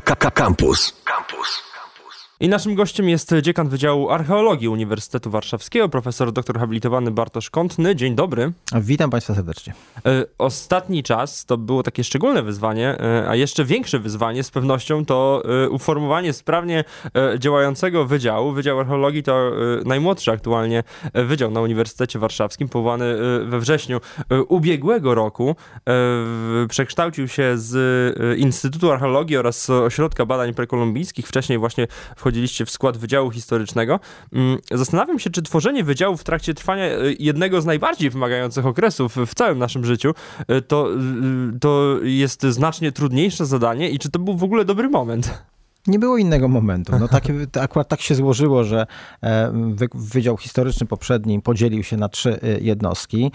Campus. Campus. I naszym gościem jest dziekan Wydziału Archeologii Uniwersytetu Warszawskiego, profesor doktor habilitowany Bartosz Kątny. Dzień dobry. Witam Państwa serdecznie. E, ostatni czas to było takie szczególne wyzwanie, e, a jeszcze większe wyzwanie z pewnością to e, uformowanie sprawnie działającego wydziału. Wydział Archeologii to najmłodszy aktualnie wydział na Uniwersytecie Warszawskim, powołany we wrześniu ubiegłego roku. Przekształcił się z Instytutu Archeologii oraz Ośrodka Badań Prekolumbijskich. Wcześniej właśnie wchodził wchodziliście w skład Wydziału Historycznego. Mm, zastanawiam się, czy tworzenie wydziału w trakcie trwania e, jednego z najbardziej wymagających okresów w całym naszym życiu e, to, e, to jest znacznie trudniejsze zadanie i czy to był w ogóle dobry moment? Nie było innego momentu. No, tak, akurat tak się złożyło, że Wydział Historyczny poprzedni podzielił się na trzy jednostki.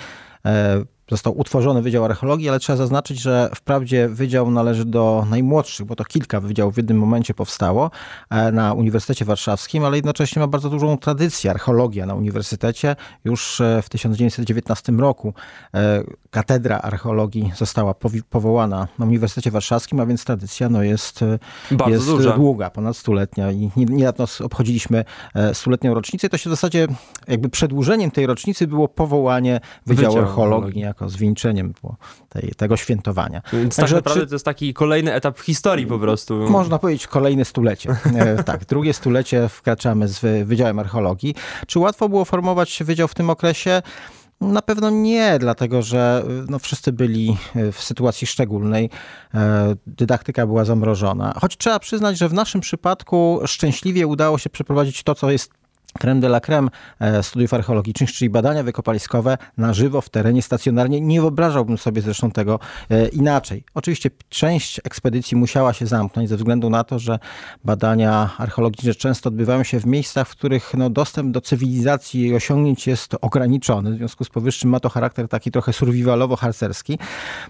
Został utworzony Wydział Archeologii, ale trzeba zaznaczyć, że wprawdzie wydział należy do najmłodszych, bo to kilka wydziałów w jednym momencie powstało e, na Uniwersytecie Warszawskim, ale jednocześnie ma bardzo dużą tradycję archeologia na uniwersytecie. Już e, w 1919 roku e, katedra archeologii została powołana na Uniwersytecie Warszawskim, a więc tradycja no, jest, jest długa, ponad stuletnia i niedawno obchodziliśmy stuletnią rocznicę. To się w zasadzie jakby przedłużeniem tej rocznicy było powołanie Wydziału Wydział Archeologii jako zwieńczeniem tej, tego świętowania. Więc tak naprawdę czy... to jest taki kolejny etap w historii po prostu. Można powiedzieć kolejne stulecie. E, tak, drugie stulecie wkraczamy z Wydziałem Archeologii. Czy łatwo było formować wydział w tym okresie? Na pewno nie, dlatego że no, wszyscy byli w sytuacji szczególnej. E, dydaktyka była zamrożona. Choć trzeba przyznać, że w naszym przypadku szczęśliwie udało się przeprowadzić to, co jest creme de la creme e, studiów archeologicznych, czyli badania wykopaliskowe na żywo w terenie stacjonarnie. Nie wyobrażałbym sobie zresztą tego e, inaczej. Oczywiście część ekspedycji musiała się zamknąć ze względu na to, że badania archeologiczne często odbywają się w miejscach, w których no, dostęp do cywilizacji i osiągnięć jest ograniczony. W związku z powyższym ma to charakter taki trochę survivalowo-harcerski.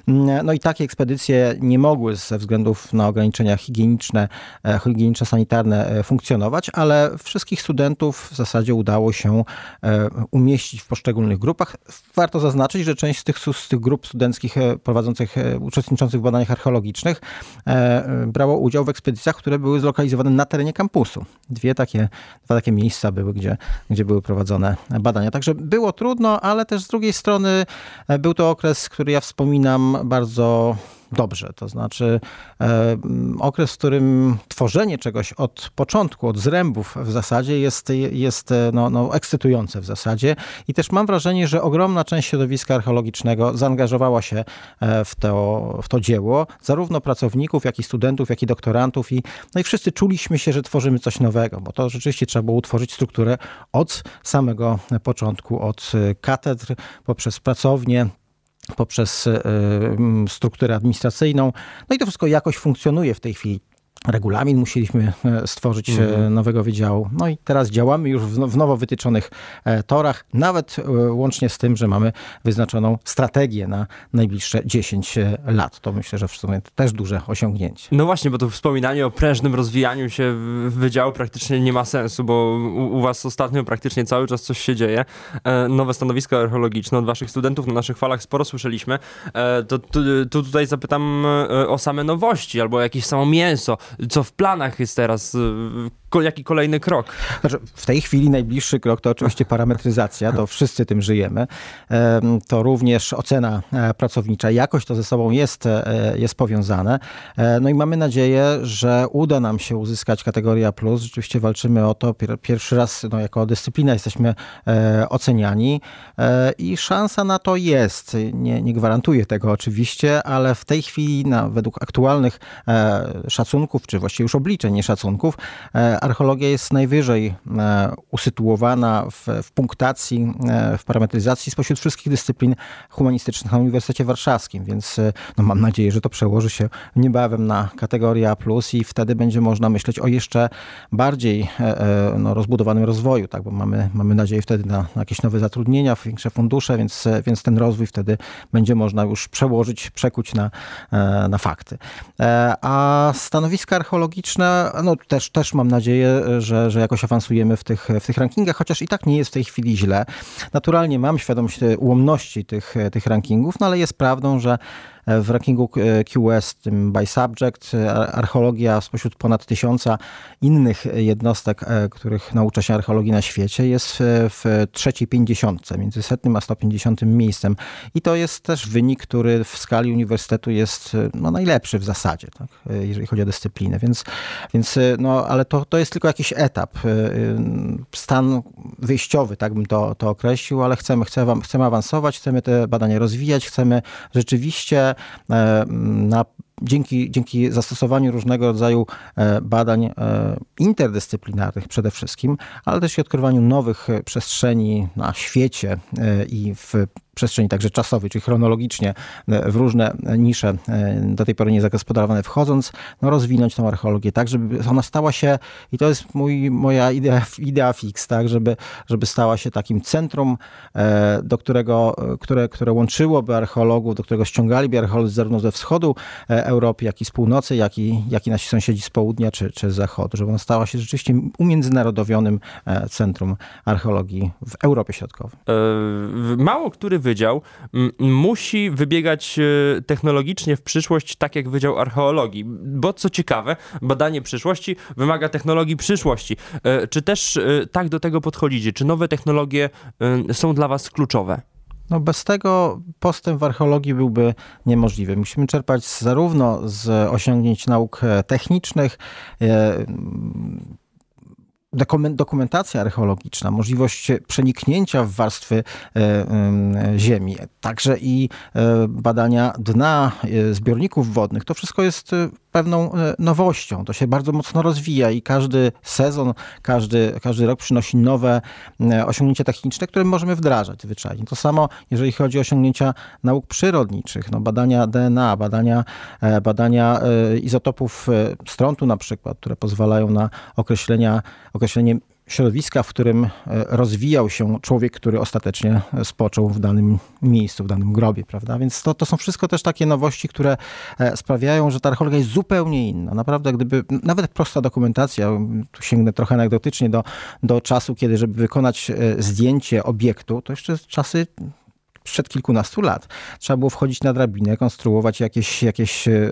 Mm, no i takie ekspedycje nie mogły ze względów na ograniczenia higieniczne, e, higieniczno-sanitarne funkcjonować, ale wszystkich studentów w zasadzie udało się e, umieścić w poszczególnych grupach. Warto zaznaczyć, że część z tych, z tych grup studenckich e, prowadzących, e, uczestniczących w badaniach archeologicznych brało udział w ekspedycjach, które były zlokalizowane na terenie kampusu. Dwie takie, dwa takie miejsca były, gdzie, gdzie były prowadzone badania. Także było trudno, ale też z drugiej strony był to okres, który ja wspominam bardzo dobrze. To znaczy e, okres, w którym tworzenie czegoś od początku, od zrębów w zasadzie jest, jest e, no, no, ekscytujące w zasadzie. I też mam wrażenie, że ogromna część środowiska archeologicznego zaangażowała się e, w to, w to dzieło, zarówno pracowników, jak i studentów, jak i doktorantów. I, no i wszyscy czuliśmy się, że tworzymy coś nowego, bo to rzeczywiście trzeba było utworzyć strukturę od samego początku, od katedr poprzez pracownie, poprzez e, strukturę administracyjną. No i to wszystko jakoś funkcjonuje w tej chwili regulamin musieliśmy e, stworzyć mm. nowego wydziału. No i teraz działamy już w nowo wytyczonych e, torach, nawet łącznie z tym, że mamy wyznaczoną strategię na najbliższe 10 lat. To myślę, że w sumie też duże osiągnięcie. No właśnie, bo to wspominanie o prężnym rozwijaniu się wydziału praktycznie nie ma sensu, bo u, u was ostatnio praktycznie cały czas coś się dzieje. Nowe stanowiska archeologiczne od waszych studentów na naszych falach sporo słyszeliśmy. To, to, to tutaj zapytam o same nowości albo jakieś samo mięso co w planach jest teraz? Jaki kolejny krok? Znaczy, w tej chwili najbliższy krok to oczywiście parametryzacja, to wszyscy tym żyjemy. To również ocena e, pracownicza, jakość to ze sobą jest, e, jest powiązane. E, no i mamy nadzieję, że uda nam się uzyskać kategoria plus. Rzeczywiście walczymy o to. Pierwszy raz no, jako dyscyplina jesteśmy oceniani i szansa na to jest. Nie, nie gwarantuję tego oczywiście, ale w tej chwili na, według aktualnych szacunków, czy właściwie już obliczeń, nie szacunków, archeologia jest najwyżej e, usytuowana w, w punktacji, e, w parametryzacji spośród wszystkich dyscyplin humanistycznych na Uniwersytecie Warszawskim, więc e, no, mam nadzieję, że to przełoży się niebawem na kategorię A+, i wtedy będzie można myśleć o jeszcze bardziej no, rozbudowanym rozwoju, tak, bo mamy, mamy nadzieję wtedy na, na jakieś nowe zatrudnienia, większe fundusze, więc, więc ten rozwój wtedy będzie można już przełożyć, przekuć na, na fakty. A stanowiska archeologiczne, no też, też mam nadzieję, nadzieję, że, że jakoś awansujemy w tych, w tych rankingach, chociaż i tak nie jest w tej chwili źle. Naturalnie mam świadomość ułomności tych, tych rankingów, no ale jest prawdą, że w rankingu QS, tym by subject, archeologia spośród ponad tysiąca innych jednostek, których naucza się archeologii na świecie, jest w trzeciej pięćdziesiątce, między setnym a 150 miejscem. I to jest też wynik, który w skali uniwersytetu jest no, najlepszy w zasadzie, tak, jeżeli chodzi o dyscyplinę. Więc, więc no, ale to, to jest tylko jakiś etap, stan wyjściowy, tak bym to, to określił, ale chcemy, chcemy, chcemy awansować, chcemy te badania rozwijać, chcemy rzeczywiście e, na dzięki, dzięki zastosowaniu różnego rodzaju e, badań e, interdyscyplinarnych przede wszystkim, ale też i odkrywaniu nowych przestrzeni na świecie i w przestrzeni także czasowej, czyli chronologicznie e, w różne nisze e, do tej pory niezagospodarowane wchodząc, no rozwinąć tą archeologię tak, żeby ona stała się, i to jest mój, moja idea, idea fix, tak, żeby, żeby stała się takim centrum, e, do którego, które, które łączyłoby archeologów, do którego ściągaliby archeolodzy zarówno ze wschodu Europy, jak i z północy, jak i, jak i nasi sąsiedzi z południa czy, czy z zachodu, żeby ona stała się rzeczywiście umiędzynarodowionym centrum archeologii w Europie Środkowej. Mało który wydział musi wybiegać e, technologicznie w przyszłość tak jak Wydział Archeologii. Bo co ciekawe, badanie przyszłości wymaga technologii przyszłości. E, czy też e, tak do tego podchodzicie? Czy nowe technologie są dla was kluczowe? No bez tego postęp w archeologii byłby niemożliwy. Musimy czerpać zarówno z osiągnięć nauk technicznych, dokumentacja archeologiczna, możliwość przeniknięcia w warstwy e, ziemi, także i e, badania dna e, zbiorników wodnych. To wszystko jest pewną nowością. To się bardzo mocno rozwija i każdy sezon, każdy, każdy rok przynosi nowe osiągnięcia techniczne, które możemy wdrażać zwyczajnie. To samo, jeżeli chodzi o osiągnięcia nauk przyrodniczych, no badania DNA, badania, badania izotopów strontu na przykład, które pozwalają na określenia określenie środowiska, w którym e, rozwijał się człowiek, który ostatecznie spoczął w danym miejscu, w danym grobie, prawda? Więc to, to są wszystko też takie nowości, które e, sprawiają, że ta archeologia jest zupełnie inna. Naprawdę, gdyby nawet prosta dokumentacja, tu sięgnę trochę anegdotycznie do, do czasu, kiedy, żeby wykonać e, zdjęcie obiektu, to jeszcze czasy sprzed kilkunastu lat. Trzeba było wchodzić na drabinę, konstruować jakieś, jakieś e,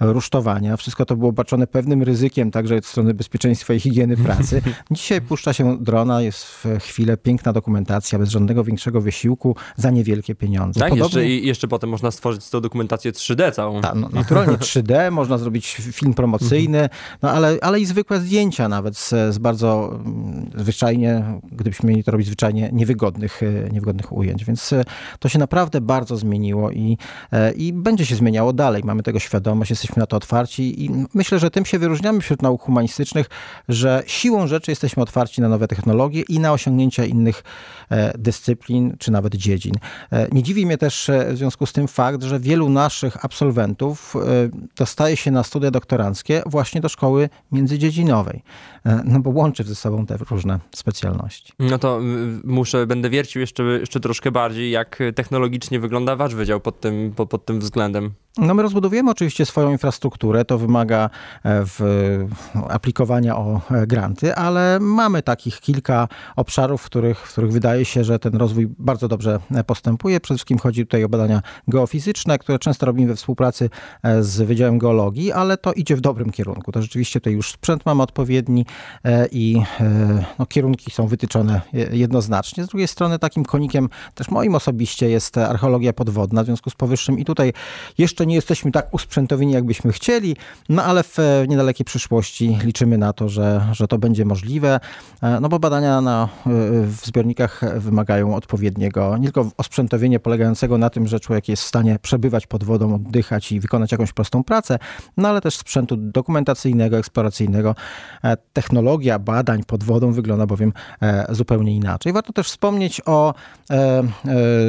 rusztowania. Wszystko to było obarczone pewnym ryzykiem, także od strony bezpieczeństwa i higieny pracy. Dzisiaj puszcza się drona, jest w chwilę piękna dokumentacja, bez żadnego większego wysiłku, za niewielkie pieniądze. Tak, Podobnie... jeszcze, i jeszcze potem można stworzyć z tą dokumentację 3D całą. Ta, no, naturalnie 3D, można zrobić film promocyjny, no ale, ale i zwykłe zdjęcia nawet z, z bardzo mm, zwyczajnie, gdybyśmy mieli to robić zwyczajnie, niewygodnych, e, niewygodnych ujęć. Więc e, to się naprawdę bardzo zmieniło i, e, i będzie się zmieniało dalej. Mamy tego świadomość, jesteśmy na to otwarci i myślę, że tym się wyróżniamy wśród nauk humanistycznych, że siłą rzeczy jesteśmy otwarci na nowe technologie i na osiągnięcia innych e, dyscyplin czy nawet dziedzin. E, nie dziwi mnie też w związku z tym fakt, że wielu naszych absolwentów dostaje się na studia doktoranckie właśnie do szkoły międzydziedzinowej, no bo łączy ze sobą te różne specjalności. No to muszę, będę wiercił jeszcze, jeszcze troszkę bardziej, jak technologicznie wygląda wasz wydział pod tym, pod, pod tym względem? No my rozbudowujemy oczywiście swoją infrastrukturę, to wymaga e, w, aplikowania o e, granty, ale mamy takich kilka obszarów, w których, w których wydaje się, że ten rozwój bardzo dobrze e, postępuje. Przede wszystkim chodzi tutaj o badania geofizyczne, które często robimy we współpracy z Wydziałem Geologii, ale to idzie w dobrym kierunku. To rzeczywiście tutaj już sprzęt mamy odpowiedni i no, kierunki są wytyczone jednoznacznie. Z drugiej strony takim konikiem też moim osobiście jest archeologia podwodna, w związku z powyższym i tutaj jeszcze nie jesteśmy tak usprzętowieni, jakbyśmy chcieli, no ale w niedalekiej przyszłości liczymy na to, że, że to będzie możliwe, e, no bo badania na, w zbiornikach wymagają odpowiedniego, nie tylko osprzętowienia polegającego na tym, że człowiek jest w stanie przebywać pod wodą, oddychać i wykonać jakąś prostą pracę, no ale też sprzętu dokumentacyjnego, eksploracyjnego. E, technologia badań pod wodą wygląda bowiem e, zupełnie inaczej. Warto też wspomnieć o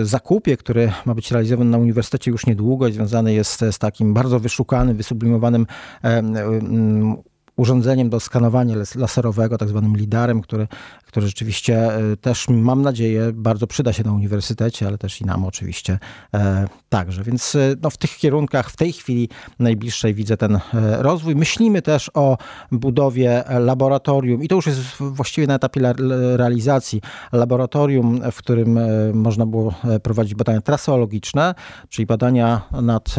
zakupie, który ma być realizowany na uniwersytecie już niedługo związany jest z takim bardzo wyszukanym, wysublimowanym urządzeniem do skanowania laserowego, tak zwanym lidarem, który, który rzeczywiście też mam nadzieję bardzo przyda się na uniwersytecie, ale też i nam oczywiście także. Więc no, w tych kierunkach w tej chwili najbliższej widzę ten rozwój. Myślimy też o budowie laboratorium i to już jest właściwie na etapie realizacji laboratorium, w którym można było prowadzić badania traseologiczne, czyli badania nad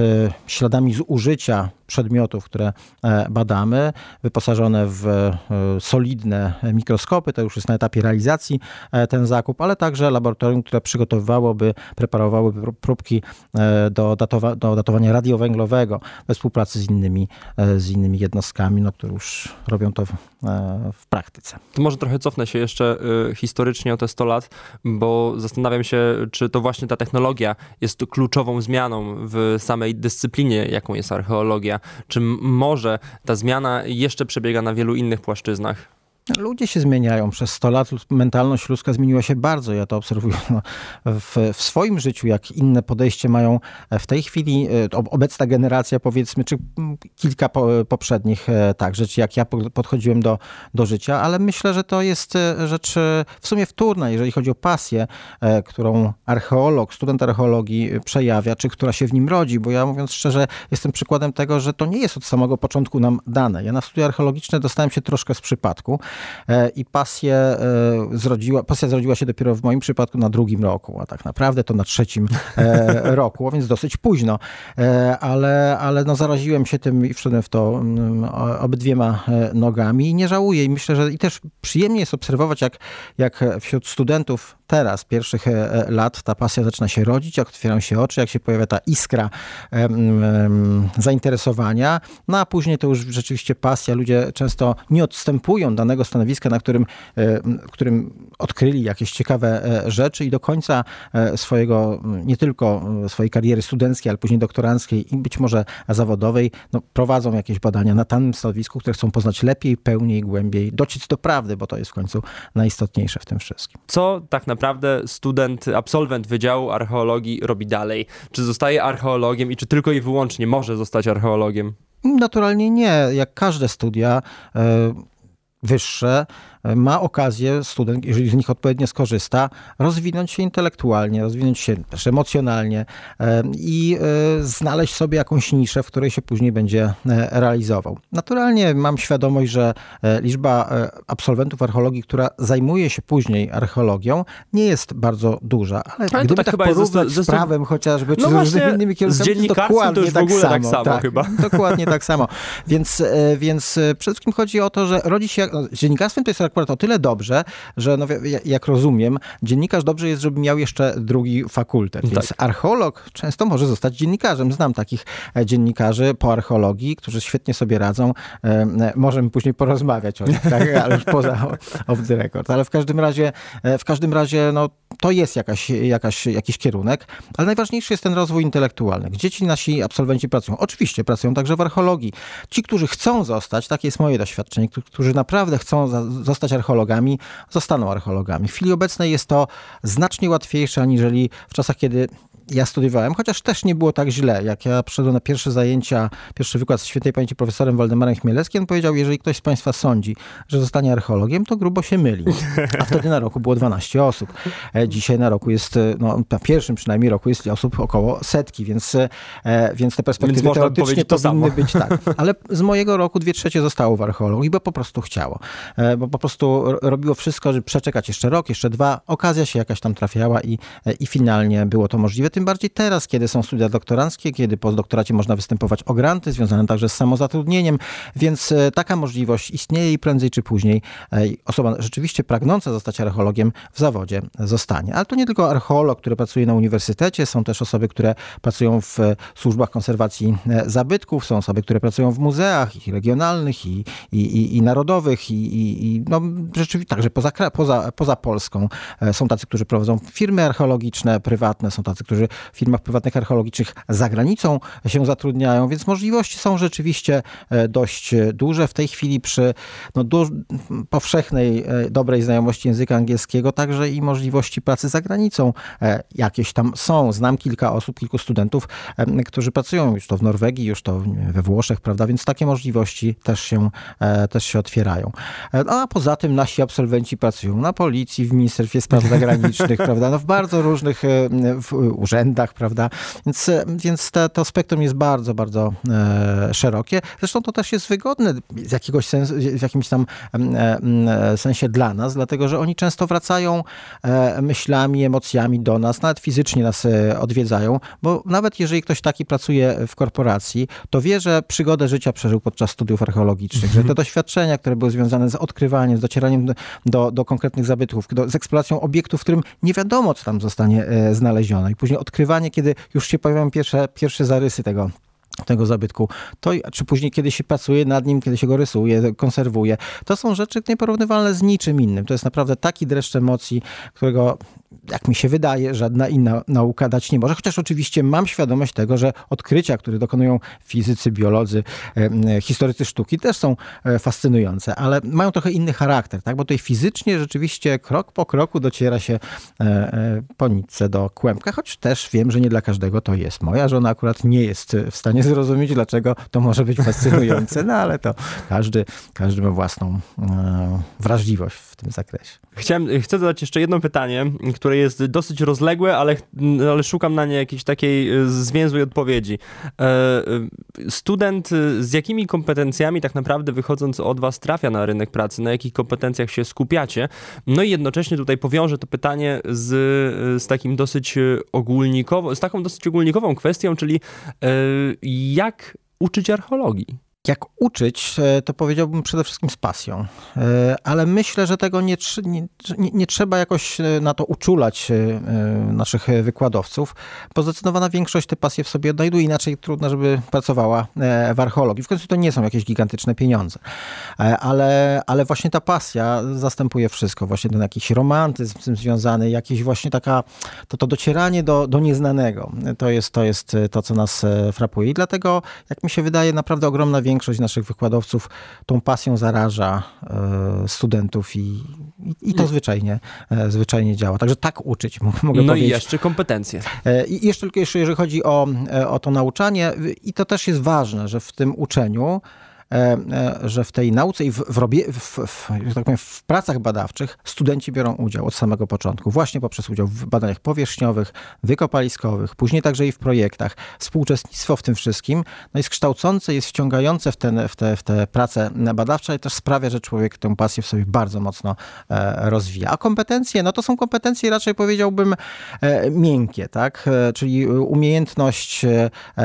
śladami zużycia przedmiotów, które e, badamy, wyposażone w e, solidne mikroskopy. To już jest na etapie realizacji e, ten zakup, ale także laboratorium, które przygotowywałoby, preparowałoby próbki do, datowa do datowania radiowęglowego we współpracy z innymi, z innymi jednostkami, no, które już robią to w, w praktyce. To może trochę cofnę się jeszcze historycznie o te 100 lat, bo zastanawiam się, czy to właśnie ta technologia jest kluczową zmianą w samej dyscyplinie, jaką jest archeologia czy może ta zmiana jeszcze przebiega na wielu innych płaszczyznach? Ludzie się zmieniają. Przez 100 lat mentalność ludzka zmieniła się bardzo. Ja to obserwuję w, w, swoim życiu, jak inne podejście mają w tej chwili e, obecna generacja, powiedzmy, czy kilka poprzednich e, także, czy jak ja podchodziłem do, do życia, ale myślę, że to jest e, rzecz w sumie wtórna, jeżeli chodzi o pasję, którą archeolog, student archeologii przejawia, czy która się w nim rodzi, bo ja mówiąc szczerze, jestem przykładem tego, że to nie jest od samego początku nam dane. Ja na studia archeologiczne dostałem się troszkę z przypadku. E, i pasję e, zrodziła, pasja zrodziła się dopiero w moim przypadku na drugim roku, a tak naprawdę to na trzecim e, roku, a więc dosyć późno, ale, ale no zaraziłem się tym i wszedłem w to obydwiema nogami i nie żałuję i myślę, że i też przyjemnie jest obserwować, jak, jak wśród studentów teraz, pierwszych lat, ta pasja zaczyna się rodzić, jak otwierają się oczy, jak się pojawia ta iskra zainteresowania, no a później to już rzeczywiście pasja, ludzie często nie odstępują danego stanowiska, na którym, e, którym odkryli jakieś ciekawe e, rzeczy i do końca e, swojego, nie tylko swojej kariery studenckiej, ale później doktoranckiej i być może zawodowej, no, prowadzą jakieś badania na danym stanowisku, które chcą poznać lepiej, pełniej, głębiej, dociec do prawdy, bo to jest w końcu najistotniejsze w tym wszystkim. Co tak naprawdę student, absolwent Wydziału Archeologii robi dalej? Czy zostaje archeologiem i czy tylko i wyłącznie może zostać archeologiem? Naturalnie nie. Jak każde studia, wyższe ma okazję student, jeżeli z nich odpowiednio skorzysta, rozwinąć się intelektualnie, rozwinąć się też emocjonalnie i e, znaleźć sobie jakąś niszę, w której się później będzie e, realizował. Naturalnie mam świadomość, że e, liczba absolwentów archeologii, która zajmuje się później archeologią, nie jest bardzo duża, ale, ale gdyby tak, tak porównać z, z prawem chociażby, czy no z różnymi innymi kierunkami, to dokładnie to tak, samo, tak samo tak, chyba. Dokładnie tak samo. Więc, więc przede wszystkim chodzi o to, że rodzi się, no, z dziennikarstwem to jest akurat o tyle dobrze, że no, jak rozumiem, dziennikarz dobrze jest, żeby miał jeszcze drugi fakultet. Tak. Więc archeolog często może zostać dziennikarzem. Znam takich e, dziennikarzy po archeologii, którzy świetnie sobie radzą. E, e, możemy później porozmawiać o nich, tak? ale już poza off the record. Ale w każdym razie, w każdym razie no, to jest jakaś, jakaś, jakiś kierunek, ale najważniejszy jest ten rozwój intelektualny. Gdzie ci nasi absolwenci pracują? Oczywiście pracują także w archeologii. Ci, którzy chcą zostać, takie jest moje doświadczenie, którzy naprawdę chcą zostać archeologami, zostaną archeologami. W chwili obecnej jest to znacznie łatwiejsze, aniżeli w czasach, kiedy ja studiowałem, chociaż też nie było tak źle. Jak ja przyszedłem na pierwsze zajęcia, pierwszy wykład z świętej pamięci profesorem Waldemarem Chmielewskim, on powiedział, jeżeli ktoś z Państwa sądzi, że zostanie archeologiem, to grubo się myli. A wtedy na roku było 12 osób. E, dzisiaj na roku jest, e, no na pierwszym przynajmniej roku jest osób około setki, więc, e, więc te perspektywy więc teoretycznie to powinny być tak. Ale z mojego roku dwie trzecie zostało w archeologii, bo po prostu chciało. Bo po prostu robiło wszystko, żeby przeczekać jeszcze rok, jeszcze dwa. Okazja się jakaś tam trafiała i, i finalnie było to możliwe tym bardziej teraz, kiedy są studia doktoranckie, kiedy po doktoracie można występować o granty związane także z samozatrudnieniem, więc e, taka możliwość istnieje i prędzej czy później e, osoba rzeczywiście pragnąca zostać archeologiem w zawodzie zostanie. Ale to nie tylko archeolog, który pracuje na uniwersytecie, są też osoby, które pracują w e, służbach konserwacji zabytków, są osoby, które pracują w muzeach i regionalnych, i, i, i, i narodowych, i, i, i no, rzeczywiście także poza, poza, poza Polską. Są tacy, którzy prowadzą firmy archeologiczne, prywatne, są tacy, którzy w firmach prywatnych archeologicznych za granicą się zatrudniają, więc możliwości są rzeczywiście dość duże. W tej chwili przy no, du- powszechnej, dobrej znajomości języka angielskiego także i możliwości pracy za granicą jakieś tam są. Znam kilka osób, kilku studentów, którzy pracują już to w Norwegii, już to we Włoszech, prawda, więc takie możliwości też się, też się otwierają. No, a poza tym nasi absolwenci pracują na policji, w Ministerstwie Spraw Zagranicznych, prawda, no w bardzo różnych w urzędach, prawda, więc, więc te, to spektrum jest bardzo, bardzo e, szerokie. Zresztą to też jest wygodne z jakiegoś sensu, w jakimś tam e, sensie dla nas, dlatego, że oni często wracają e, myślami, emocjami do nas, nawet fizycznie nas odwiedzają, bo nawet jeżeli ktoś taki pracuje w korporacji, to wie, że przygodę życia przeżył podczas studiów archeologicznych, że te doświadczenia, które były związane z odkrywaniem, z docieraniem do, do konkretnych zabytków, do, z eksploatacją obiektu, w którym nie wiadomo, co tam zostanie e, znalezione. I później odkrywanie, kiedy już się pojawiają pierwsze, pierwsze zarysy tego, tego zabytku, to, czy później kiedy się pracuje nad nim, kiedy się go rysuje, konserwuje, to są rzeczy nieporównywalne z niczym innym. To jest naprawdę taki dreszcz emocji, którego jak mi się wydaje, żadna inna nauka dać nie może. Chociaż oczywiście mam świadomość tego, że odkrycia, które dokonują fizycy, biolodzy, historycy sztuki też są e, fascynujące, ale mają trochę inny charakter, tak? bo tutaj fizycznie rzeczywiście krok po kroku dociera się e, e, po nitce do kłębka, choć też wiem, że nie dla każdego to jest. Moja żona akurat nie jest w stanie zrozumieć, dlaczego to może być fascynujące, no ale to każdy, każdy ma własną wrażliwość w tym zakresie. Chciałem, chcę zadać jeszcze jedno pytanie, które jest dosyć rozległe, ale, ale szukam na nie jakiejś takiej e, zwięzłej odpowiedzi. E, e, student z jakimi kompetencjami tak naprawdę wychodząc od was trafia na rynek pracy? Na jakich kompetencjach się skupiacie? No i jednocześnie tutaj powiążę to pytanie z, z takim dosyć ogólnikową, z taką dosyć ogólnikową kwestią, czyli jak uczyć archeologii? Jak uczyć, e, to powiedziałbym przede wszystkim z pasją. E, ale myślę, że tego nie, nie, nie, trzeba jakoś e, na to uczulać naszych wykładowców, bo zdecydowana większość te pasje w sobie odnajduje. Inaczej trudno, żeby pracowała w archeologii. W końcu to nie są jakieś gigantyczne pieniądze. Ale, ale właśnie ta pasja zastępuje wszystko. Właśnie ten jakiś romantyzm z tym związany, jakieś właśnie taka, to, to docieranie do, do nieznanego. To jest, to jest to, co nas frapuje. I dlatego, jak mi się wydaje, naprawdę ogromna większość naszych wykładowców tą pasją zaraża e, studentów i, i, to zwyczajnie, e, zwyczajnie działa. Także tak uczyć mogę no powiedzieć. No i jeszcze kompetencje. E, I jeszcze tylko jeżeli chodzi o, o to nauczanie i to też jest ważne, że w tym uczeniu że w tej nauce i w, w, robie, w, w, tak powiem, w pracach badawczych studenci biorą udział od samego początku, właśnie poprzez udział w badaniach powierzchniowych, wykopaliskowych, później także i w projektach. Współuczestnictwo w tym wszystkim no jest kształcące, jest wciągające w, ten, w, te, w te prace badawcze i też sprawia, że człowiek tę pasję w sobie bardzo mocno e, rozwija. A kompetencje, no to są kompetencje raczej powiedziałbym miękkie, tak? Czyli umiejętność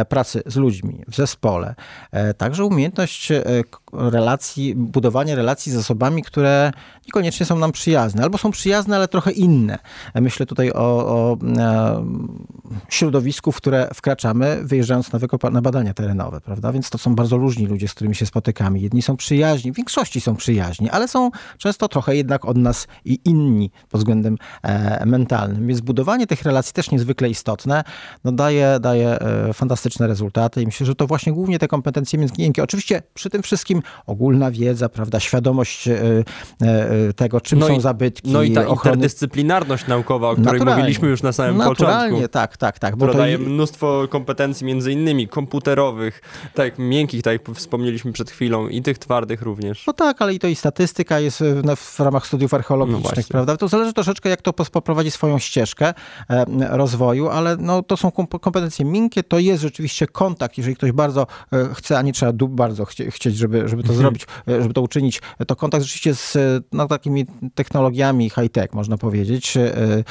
pracy z ludźmi w zespole, także umiejętność E, relacji, budowanie relacji z osobami, które niekoniecznie są nam przyjazne, albo są przyjazne, ale trochę inne. Myślę tutaj o, o e, środowisku, w które wkraczamy, wyjeżdżając na, na badania terenowe, prawda? Więc to są bardzo różni ludzie, z którymi się spotykamy. Jedni są przyjaźni, w większości są przyjaźni, ale są często trochę jednak od nas i inni pod względem e, mentalnym. Więc budowanie tych relacji też niezwykle istotne, no daje, daje e, fantastyczne rezultaty i myślę, że to właśnie głównie te kompetencje miękkie. Oczywiście przy tym wszystkim ogólna wiedza, prawda, świadomość e, e, tego, czym no są i, zabytki. No i ta ochrony... interdyscyplinarność naukowa, o której Naturalnie. mówiliśmy już na samym Naturalnie, początku. tak, tak, tak. Bo daje to... mnóstwo kompetencji między innymi komputerowych, tak miękkich, tak jak wspomnieliśmy przed chwilą, i tych twardych również. No tak, ale i to i statystyka jest w, w ramach studiów archeologicznych, no prawda? To zależy troszeczkę, jak to poprowadzi swoją ścieżkę e, rozwoju, ale no, to są kompetencje miękkie, to jest rzeczywiście kontakt, jeżeli ktoś bardzo e, chce, a nie trzeba bardzo chcie, chcieć, żeby, żeby to mhm. zrobić, e, żeby to uczynić, to kontakt rzeczywiście z no, takimi technologiami high-tech, można powiedzieć, e, e,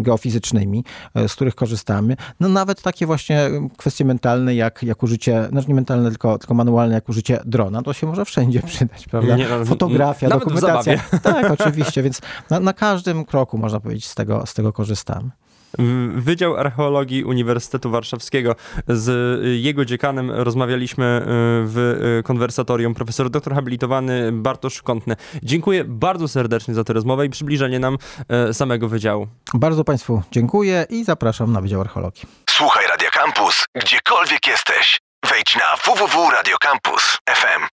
geofizycznymi, z których korzystamy. No nawet takie właśnie kwestie mentalne, jak, jak użycie, znaczy nie mentalne, tylko, tylko manualne, jak użycie drona, to się może wszędzie przydać, prawda? Nie, no, Fotografia, dokumentacja. Tak, oczywiście, więc na, na każdym kroku, można powiedzieć, z tego, z tego korzystamy. Wydział Archeologii Uniwersytetu Warszawskiego. Z jego dziekanem rozmawialiśmy w konwersatorium profesor doktor habilitowany Bartosz Kątny. Dziękuję bardzo serdecznie za tę rozmowę i przybliżenie nam samego wydziału. Bardzo Państwu dziękuję i zapraszam na Wydział Archeologii. Słuchaj Radio Campus, gdziekolwiek jesteś. Wejdź na www.radiocampus.fm.